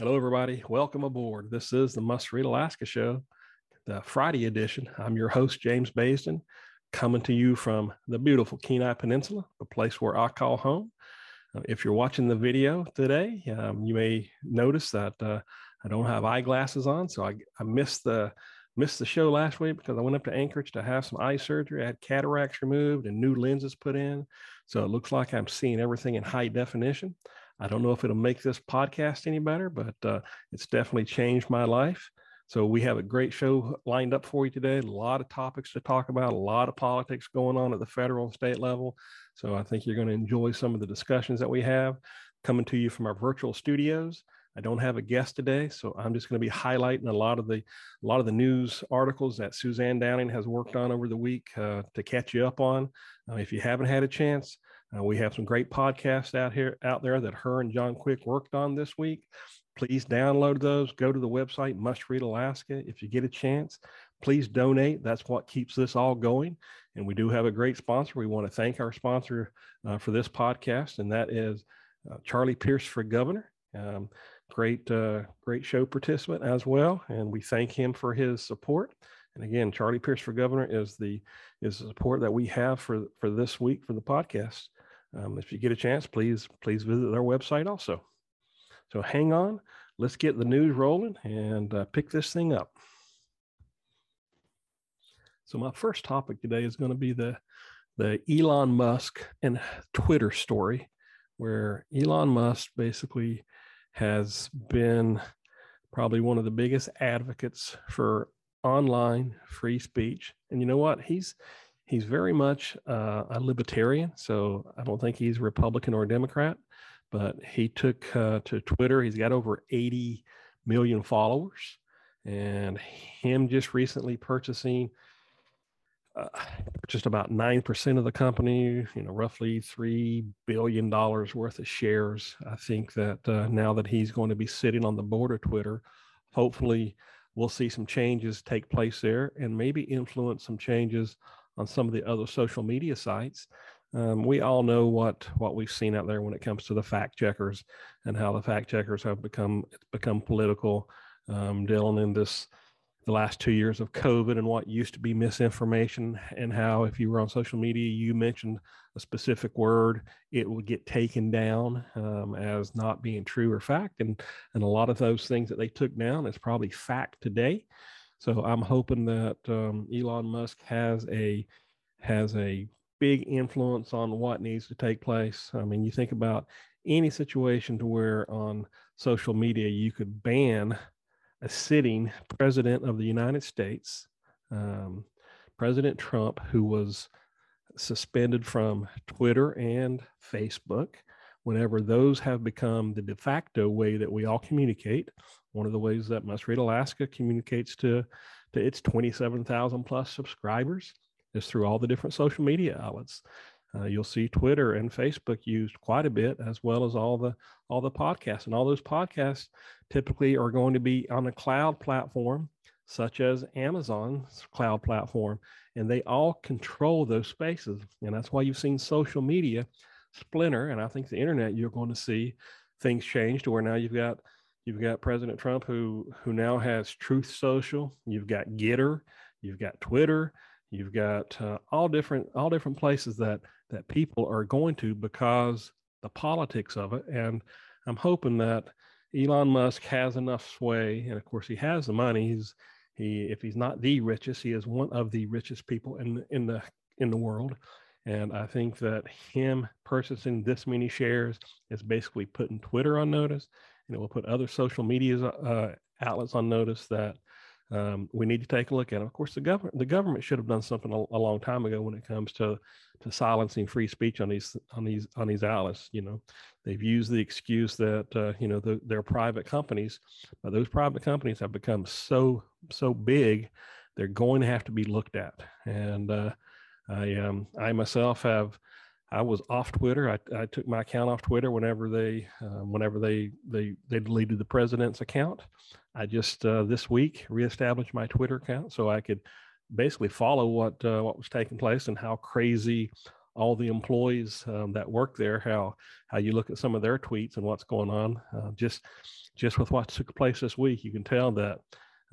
Hello, everybody. Welcome aboard. This is the Must Read Alaska Show, the Friday edition. I'm your host, James Baisden, coming to you from the beautiful Kenai Peninsula, the place where I call home. Uh, if you're watching the video today, um, you may notice that uh, I don't have eyeglasses on, so I, I missed the missed the show last week because I went up to Anchorage to have some eye surgery. I had cataracts removed and new lenses put in, so it looks like I'm seeing everything in high definition. I don't know if it'll make this podcast any better, but uh, it's definitely changed my life. So we have a great show lined up for you today. A lot of topics to talk about, a lot of politics going on at the federal and state level. So I think you're going to enjoy some of the discussions that we have coming to you from our virtual studios. I don't have a guest today, so I'm just going to be highlighting a lot of the a lot of the news articles that Suzanne Downing has worked on over the week uh, to catch you up on. Uh, if you haven't had a chance, uh, we have some great podcasts out here out there that her and John Quick worked on this week. Please download those. Go to the website Must Read Alaska if you get a chance. Please donate. That's what keeps this all going. And we do have a great sponsor. We want to thank our sponsor uh, for this podcast, and that is uh, Charlie Pierce for Governor. Um, great, uh, great show participant as well, and we thank him for his support. And again, Charlie Pierce for Governor is the is the support that we have for for this week for the podcast. Um, if you get a chance, please please visit our website also. So hang on, let's get the news rolling and uh, pick this thing up. So my first topic today is going to be the the Elon Musk and Twitter story, where Elon Musk basically has been probably one of the biggest advocates for online free speech. And you know what? He's he's very much uh, a libertarian. So I don't think he's Republican or Democrat, but he took uh, to Twitter. He's got over 80 million followers, and him just recently purchasing. Uh, about 9% of the company, you know, roughly $3 billion worth of shares. I think that uh, now that he's going to be sitting on the board of Twitter, hopefully we'll see some changes take place there and maybe influence some changes on some of the other social media sites. Um, we all know what what we've seen out there when it comes to the fact checkers and how the fact checkers have become become political, um, dealing in this the last two years of COVID and what used to be misinformation, and how if you were on social media, you mentioned a specific word, it would get taken down um, as not being true or fact. And, and a lot of those things that they took down is probably fact today. So I'm hoping that um, Elon Musk has a has a big influence on what needs to take place. I mean, you think about any situation to where on social media you could ban a sitting president of the United States, um, President Trump, who was suspended from Twitter and Facebook. Whenever those have become the de facto way that we all communicate, one of the ways that Must Read Alaska communicates to, to its 27,000 plus subscribers is through all the different social media outlets. Uh, you'll see Twitter and Facebook used quite a bit, as well as all the all the podcasts. And all those podcasts typically are going to be on a cloud platform, such as Amazon's cloud platform, and they all control those spaces. And that's why you've seen social media splinter. And I think the internet, you're going to see things change to where now you've got you've got President Trump who who now has Truth Social. You've got Gettr. You've got Twitter. You've got uh, all different all different places that that people are going to because the politics of it. And I'm hoping that Elon Musk has enough sway, and of course he has the money. He's he if he's not the richest, he is one of the richest people in in the in the world. And I think that him purchasing this many shares is basically putting Twitter on notice, and it will put other social media uh, outlets on notice that um, we need to take a look at. Of course, the government the government should have done something a, a, long time ago when it comes to to silencing free speech on these on these on these outlets. You know, they've used the excuse that uh, you know the, they're private companies, but those private companies have become so so big, they're going to have to be looked at. And uh, I um, I myself have I was off Twitter. I, I took my account off Twitter whenever they um, whenever they they they deleted the president's account. I just uh, this week reestablished my Twitter account so I could basically follow what uh, what was taking place and how crazy all the employees um, that work there how how you look at some of their tweets and what's going on uh, just just with what took place this week you can tell that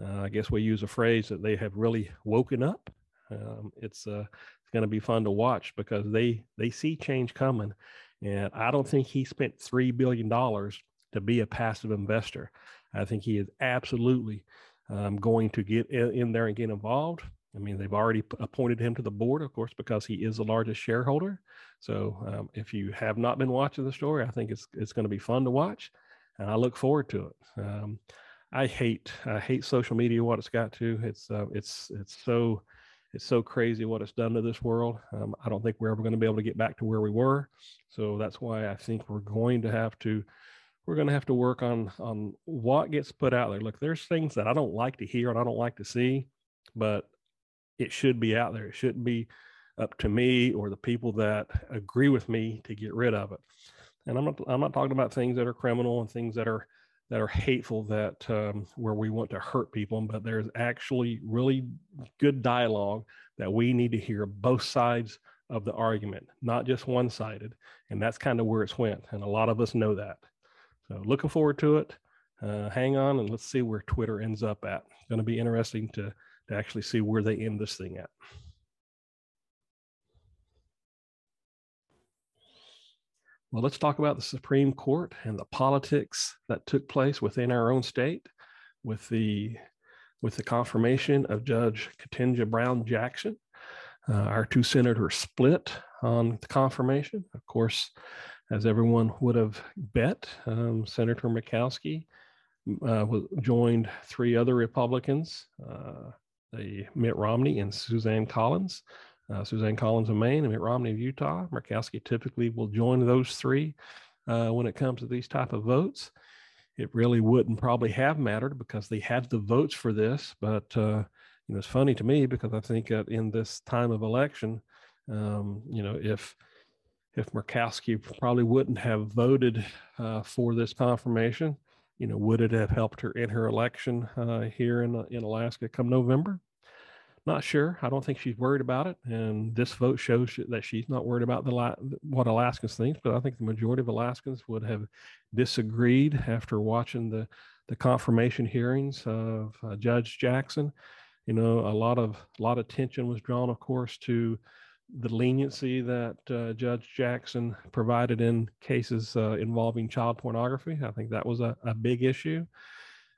uh, I guess we use a phrase that they have really woken up um, it's uh, it's going to be fun to watch because they they see change coming, and I don't think he spent three billion dollars to be a passive investor. I think he is absolutely um, going to get in, there and get involved. I mean, they've already appointed him to the board, of course, because he is the largest shareholder. So, um, if you have not been watching the story, I think it's it's going to be fun to watch, and I look forward to it. Um, I hate I hate social media. What it's got to. It's uh, it's it's so it's so crazy what it's done to this world. Um, I don't think we're ever going to be able to get back to where we were. So that's why I think we're going to have to we're going to have to work on on what gets put out there. Look, there's things that I don't like to hear and I don't like to see, but it should be out there. It shouldn't be up to me or the people that agree with me to get rid of it. And I'm not I'm not talking about things that are criminal and things that are that are hateful that um, where we want to hurt people but there's actually really good dialogue that we need to hear both sides of the argument not just one sided and that's kind of where it's went and a lot of us know that. So looking forward to it. Uh, hang on and let's see where twitter ends up at. It's going to be interesting to to actually see where they end this thing at Well, let's talk about the Supreme Court and the politics that took place within our own state with the with the confirmation of Judge Ketanji Brown Jackson. Uh, our two senators split on the confirmation. Of course, as everyone would have bet, um, Senator Murkowski uh, joined three other Republicans, uh, Mitt Romney and Suzanne Collins, uh, Suzanne Collins of Maine and Mitt Romney of Utah. Murkowski typically will join those three uh, when it comes to these type of votes. It really wouldn't probably have mattered because they had the votes for this. But uh, you know, it's funny to me because I think that in this time of election, um, you know, if if Murkowski probably wouldn't have voted uh, for this confirmation, you know, would it have helped her in her election uh, here in in Alaska come November? Not sure. I don't think she's worried about it, and this vote shows that she's not worried about the what Alaskans think. But I think the majority of Alaskans would have disagreed after watching the the confirmation hearings of uh, Judge Jackson. You know, a lot of a lot of tension was drawn, of course, to the leniency that uh, Judge Jackson provided in cases uh, involving child pornography. I think that was a, a big issue.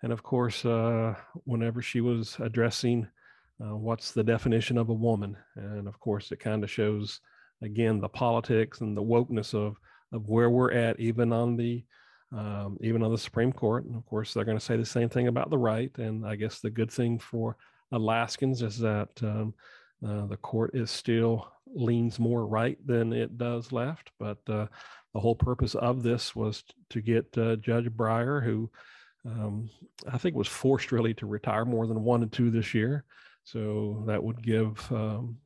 And of course, uh, whenever she was addressing uh, what's the definition of a woman? And of course, it kind of shows again the politics and the wokeness of of where we're at, even on the um, even on the Supreme Court. And of course, they're going to say the same thing about the right. And I guess the good thing for Alaskans is that um, uh, the court is still leans more right than it does left. But uh, the whole purpose of this was to get uh, Judge Breyer, who um, I think was forced really to retire more than one and two this year. So that would give um,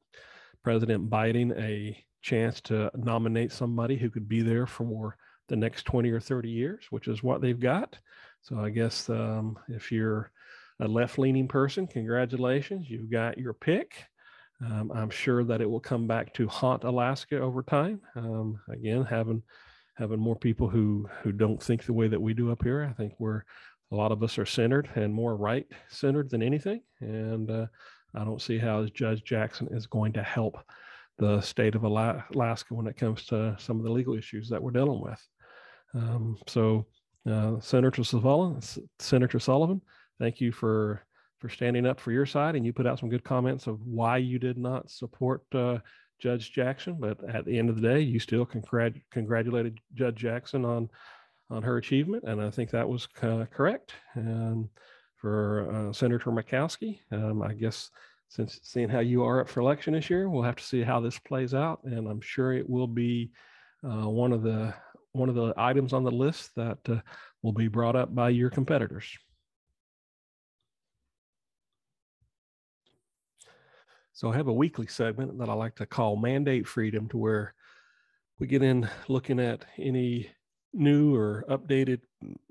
President Biden a chance to nominate somebody who could be there for the next 20 or 30 years, which is what they've got. So I guess um, if you're a left leaning person, congratulations, you've got your pick. Um, I'm sure that it will come back to haunt Alaska over time. Um, again, having having more people who who don't think the way that we do up here. I think we're a lot of us are centered and more right centered than anything. And uh, I don't see how Judge Jackson is going to help the state of Alaska when it comes to some of the legal issues that we're dealing with. Um, so, uh, Senator Sullivan, Senator Sullivan, thank you for for standing up for your side, and you put out some good comments of why you did not support uh, Judge Jackson. But at the end of the day, you still congrat- congratulated Judge Jackson on on her achievement, and I think that was uh, correct. And for uh, Senator Murkowski. Um, I guess since seeing how you are up for election this year, we'll have to see how this plays out, and I'm sure it will be uh, one of the one of the items on the list that uh, will be brought up by your competitors. So I have a weekly segment that I like to call Mandate Freedom, to where we get in looking at any new or updated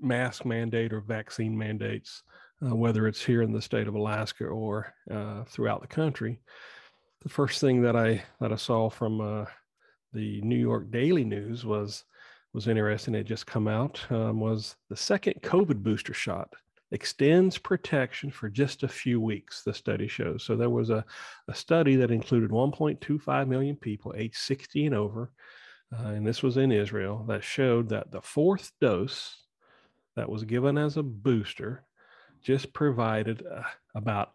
mask mandate or vaccine mandates, uh, whether it's here in the state of Alaska or uh, throughout the country. The first thing that I that I saw from uh, the New York Daily News was was interesting. It just come out um, was the second COVID booster shot extends protection for just a few weeks. The study shows. So there was a, a study that included 1.25 million people aged 60 and over uh, and this was in Israel, that showed that the fourth dose that was given as a booster just provided uh, about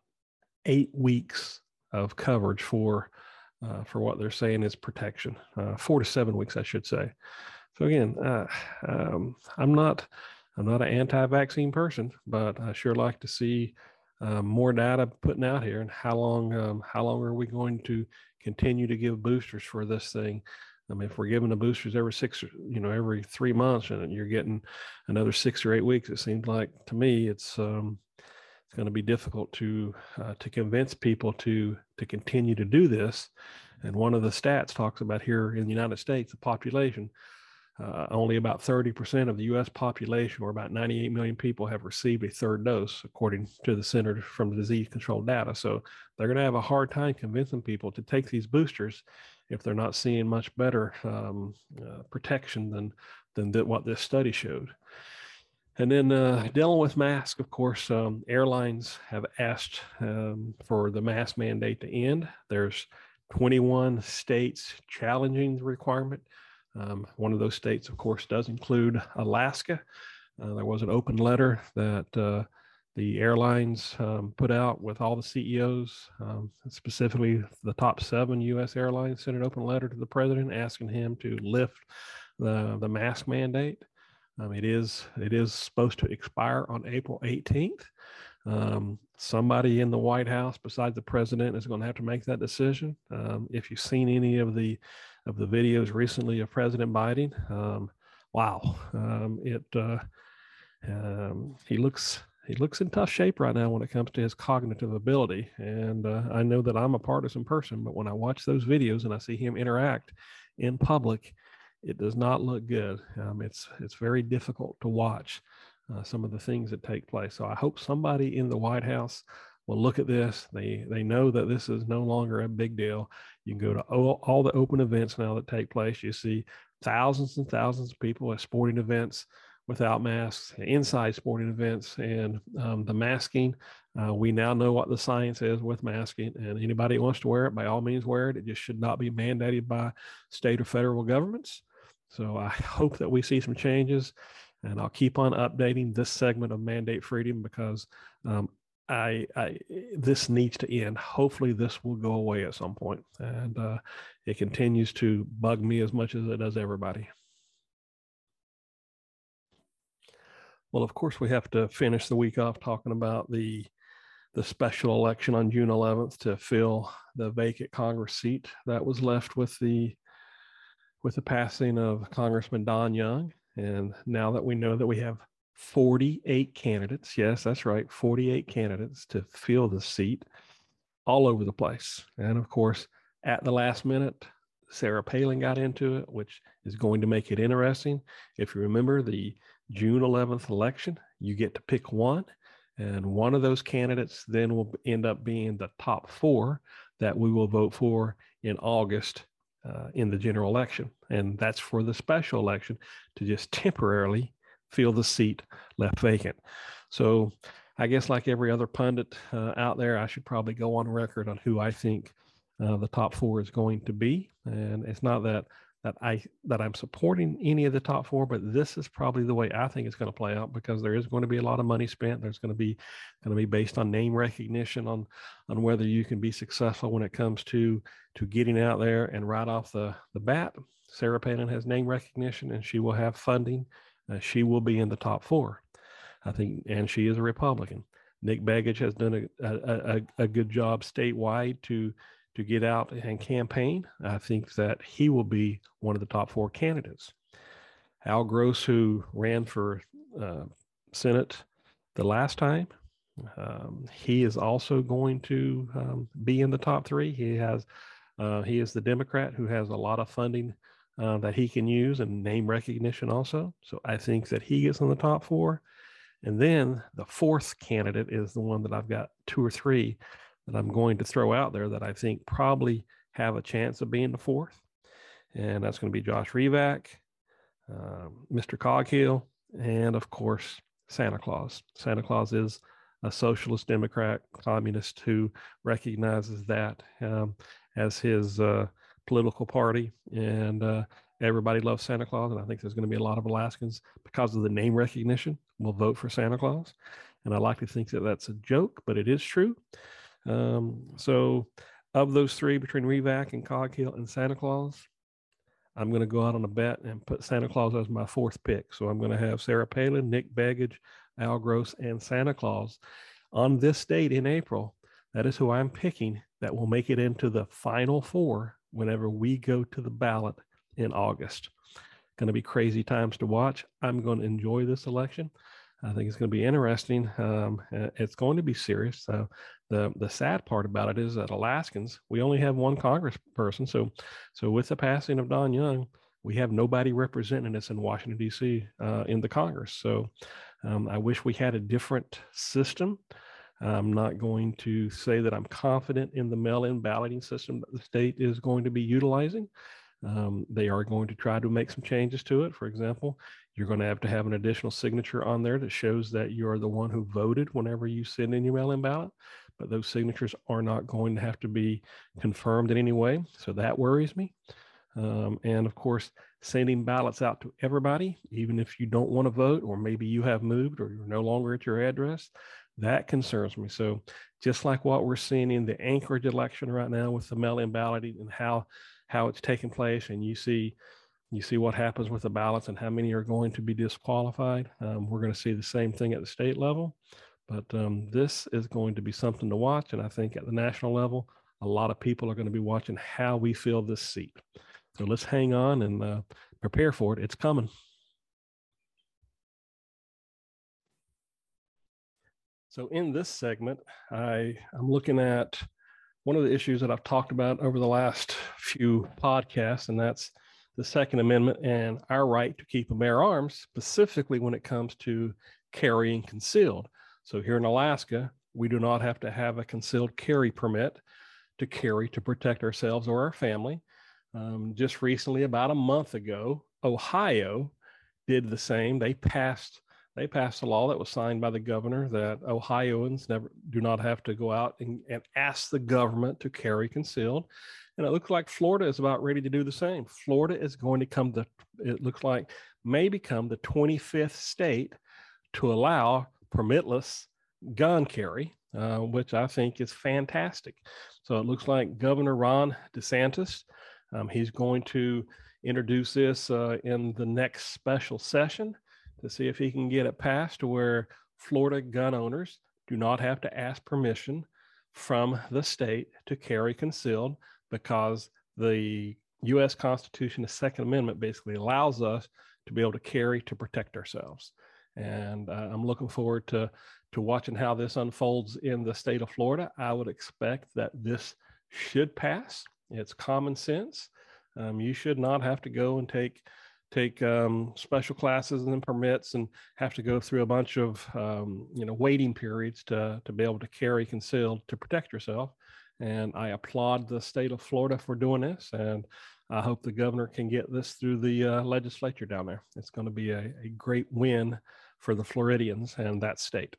eight weeks of coverage for uh, for what they're saying is protection, uh, four to seven weeks, I should say. So again, uh, um, I'm not I'm not an anti-vaccine person, but I sure like to see um, more data putting out here and how long um, how long are we going to continue to give boosters for this thing I mean, if we're giving the boosters every six, you know, every three months, and you're getting another six or eight weeks, it seems like to me it's um, it's going to be difficult to uh, to convince people to to continue to do this. And one of the stats talks about here in the United States, the population, uh, only about 30% of the U.S. population, or about 98 million people, have received a third dose, according to the Center from the Disease Control data. So they're going to have a hard time convincing people to take these boosters if they're not seeing much better um, uh, protection than than th- what this study showed. And then uh, dealing with masks, of course, um, airlines have asked um, for the mask mandate to end. There's 21 states challenging the requirement. Um, one of those states, of course, does include Alaska. Uh, there was an open letter that uh, the airlines um, put out with all the CEOs, um, specifically the top seven U.S. airlines, sent an open letter to the president asking him to lift the the mask mandate. Um, it is it is supposed to expire on April 18th. Um, somebody in the White House, besides the president, is going to have to make that decision. Um, if you've seen any of the of the videos recently of President Biden, um, wow, it uh, he looks he looks in tough shape right now when it comes to his cognitive ability. And uh, I know that I'm a partisan person, but when I watch those videos and I see him interact in public, it does not look good. Um, it's it's very difficult to watch uh, some of the things that take place. So I hope somebody in the White House will look at this. They they know that this is no longer a big deal. You can go to all, all the open events now that take place. You see thousands and thousands of people at sporting events without masks, inside sporting events, and um, the masking. Uh, we now know what the science is with masking, and anybody who wants to wear it, by all means, wear it. It just should not be mandated by state or federal governments. So I hope that we see some changes, and I'll keep on updating this segment of mandate freedom because um, I, I, this needs to end. Hopefully, this will go away at some point, and uh, it continues to bug me as much as it does everybody. Well, of course, we have to finish the week off talking about the the special election on June 11th to fill the vacant Congress seat that was left with the with the passing of Congressman Don Young. And now that we know that we have 48 candidates, yes, that's right, 48 candidates to fill the seat all over the place. And of course, at the last minute, Sarah Palin got into it, which is going to make it interesting. If you remember, the June 11th election, you get to pick one, and one of those candidates then will end up being the top four that we will vote for in August uh, in the general election. And that's for the special election to just temporarily fill the seat left vacant. So I guess, like every other pundit uh, out there, I should probably go on record on who I think uh, the top four is going to be. And it's not that that I that I'm supporting any of the top four, but this is probably the way I think it's going to play out because there is going to be a lot of money spent. There's going to be going to be based on name recognition on on whether you can be successful when it comes to to getting out there and right off the the bat. Sarah Palin has name recognition and she will have funding. Uh, she will be in the top four, I think, and she is a Republican. Nick Begich has done a, a, a, good job statewide to to get out and campaign. I think that he will be one of the top four candidates. Al Gross, who ran for uh, Senate the last time, um, he is also going to um, be in the top three. He has uh, he is the Democrat who has a lot of funding uh, that he can use and name recognition also. So I think that he gets in the top four. And then the fourth candidate is the one that I've got two or three that I'm going to throw out there that I think probably have a chance of being the fourth. And that's going to be Josh Revak, um, Mr. Coghill, and of course, Santa Claus. Santa Claus is a socialist Democrat communist who recognizes that um, as his uh, political party. And uh, everybody loves Santa Claus. And I think there's going to be a lot of Alaskans because of the name recognition will vote for Santa Claus. And I like to think that that's a joke, but it is true. Um, so, of those three between Revak and Coghill and Santa Claus, I'm going to go out on a bet and put Santa Claus as my fourth pick. So I'm going to have Sarah Palin, Nick Begich, Al Gross, and Santa Claus on this date in April. That is who I'm picking that will make it into the final four whenever we go to the ballot in August. Going to be crazy times to watch. I'm going to enjoy this election. I think it's going to be interesting. Um, it's going to be serious. So the the sad part about it is that Alaskans we only have one Congressperson. So so with the passing of Don Young, we have nobody representing us in Washington D.C. Uh, in the Congress. So um, I wish we had a different system. I'm not going to say that I'm confident in the mail-in balloting system that the state is going to be utilizing. Um, they are going to try to make some changes to it. For example, you're going to have to have an additional signature on there that shows that you are the one who voted whenever you send in your mail-in ballot. But those signatures are not going to have to be confirmed in any way. So that worries me. Um, and of course, sending ballots out to everybody, even if you don't want to vote, or maybe you have moved or you're no longer at your address, that concerns me. So, just like what we're seeing in the Anchorage election right now with the mail-in balloting and how how it's taking place, and you see you see what happens with the ballots and how many are going to be disqualified. Um, we're going to see the same thing at the state level, but um, this is going to be something to watch. And I think at the national level, a lot of people are going to be watching how we fill this seat. So let's hang on and uh, prepare for it. It's coming. So in this segment, I, I'm looking at one of the issues that I've talked about over the last few podcasts, and that's the Second Amendment and our right to keep and bear arms, specifically when it comes to carrying concealed. So here in Alaska, we do not have to have a concealed carry permit to carry to protect ourselves or our family. Um, just recently, about a month ago, Ohio did the same. They passed they passed a law that was signed by the governor that Ohioans never do not have to go out and, and ask the government to carry concealed. And it looks like Florida is about ready to do the same. Florida is going to come the it looks like may become the 25th state to allow permitless gun carry, uh, which I think is fantastic. So it looks like Governor Ron DeSantis um, he's going to introduce this uh, in the next special session to see if he can get it passed to where Florida gun owners do not have to ask permission from the state to carry concealed because the U.S. Constitution, the Second Amendment, basically allows us to be able to carry to protect ourselves. And uh, I'm looking forward to to watching how this unfolds in the state of Florida. I would expect that this should pass. It's common sense. Um, you should not have to go and take take um, special classes and permits and have to go through a bunch of um, you know waiting periods to to be able to carry concealed to protect yourself. And I applaud the state of Florida for doing this, and I hope the governor can get this through the uh, legislature down there. It's going to be a, a great win for the Floridians and that state.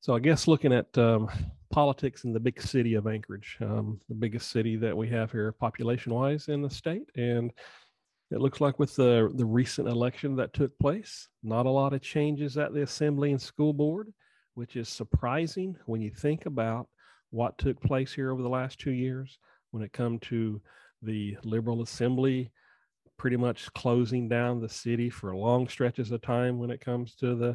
So I guess looking at um, politics in the big city of Anchorage, um, the biggest city that we have here population wise in the state, and it looks like with the the recent election that took place, not a lot of changes at the assembly and school board, which is surprising when you think about what took place here over the last two years when it come to the liberal assembly pretty much closing down the city for long stretches of time when it comes to the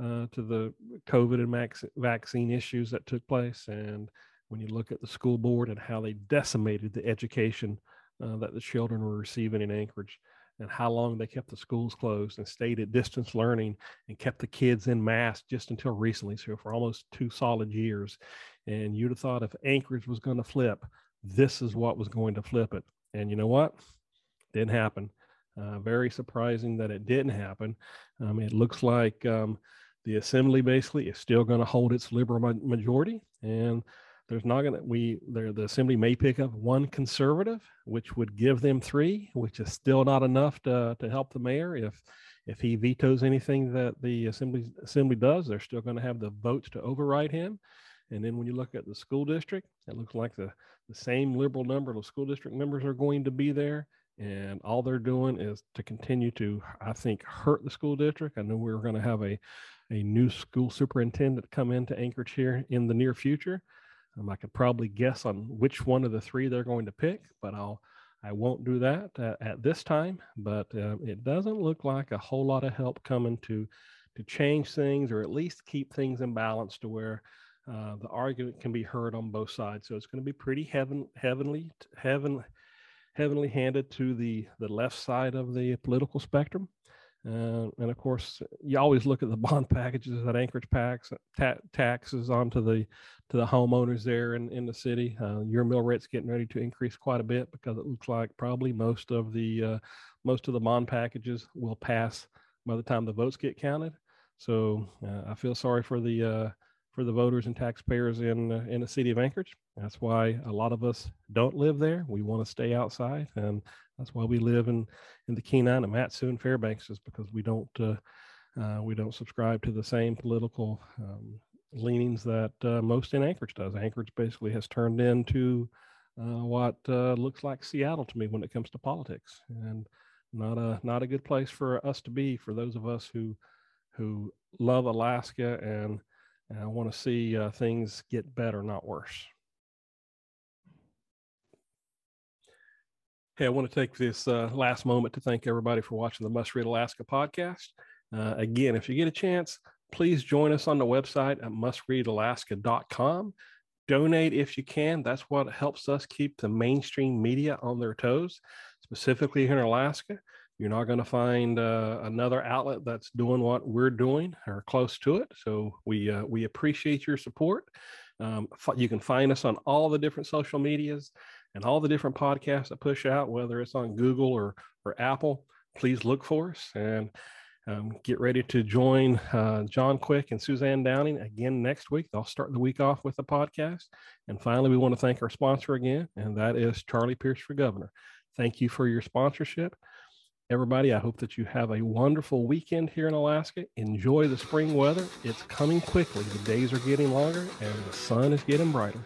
uh, to the COVID and max- vaccine issues that took place. And when you look at the school board and how they decimated the education uh, that the children were receiving in Anchorage, and how long they kept the schools closed and stayed at distance learning and kept the kids in masks just until recently, so for almost two solid years. And you'd have thought if Anchorage was going to flip, this is what was going to flip it. And you know what? Didn't happen. Uh, very surprising that it didn't happen. Um, it looks like um, the assembly basically is still going to hold its liberal ma- majority, and there's not going to we there the assembly may pick up one conservative, which would give them three, which is still not enough to to help the mayor if if he vetoes anything that the assembly assembly does. They're still going to have the votes to override him. And then when you look at the school district, it looks like the, the same liberal number of school district members are going to be there. And all they're doing is to continue to, I think, hurt the school district. I know we're going to have a, a new school superintendent come into Anchorage here in the near future. Um, I could probably guess on which one of the three they're going to pick, but I'll I won't do that uh, at this time. But uh, it doesn't look like a whole lot of help coming to to change things or at least keep things in balance to where uh, the argument can be heard on both sides. So it's going to be pretty heaven, heavenly, heaven, heavenly handed to the the left side of the political spectrum. Uh, and of course, you always look at the bond packages that Anchorage packs ta- taxes onto the to the homeowners there in, in the city. Uh, your mill rate's getting ready to increase quite a bit because it looks like probably most of the uh, most of the bond packages will pass by the time the votes get counted. So uh, I feel sorry for the uh, for the voters and taxpayers in uh, in the city of Anchorage. That's why a lot of us don't live there. We want to stay outside, and that's why we live in in the Kenai and Matsu and Fairbanks, is because we don't uh, uh, we don't subscribe to the same political um, leanings that uh, most in Anchorage does. Anchorage basically has turned into uh, what uh, looks like Seattle to me when it comes to politics, and not a not a good place for us to be for those of us who who love Alaska and and I want to see uh, things get better, not worse. Hey, I want to take this uh, last moment to thank everybody for watching the Must Read Alaska podcast. Uh, again, if you get a chance, please join us on the website at mustreadalaska.com. Donate if you can. That's what helps us keep the mainstream media on their toes, specifically here in Alaska. You're not going to find uh, another outlet that's doing what we're doing or close to it. So we uh, we appreciate your support. Um, you can find us on all the different social medias and all the different podcasts that push out, whether it's on Google or or Apple. Please look for us and um, get ready to join uh, John Quick and Suzanne Downing again next week. They'll start the week off with the podcast. And finally, we want to thank our sponsor again, and that is Charlie Pierce for Governor. Thank you for your sponsorship. Everybody, I hope that you have a wonderful weekend here in Alaska. Enjoy the spring weather. It's coming quickly. The days are getting longer and the sun is getting brighter.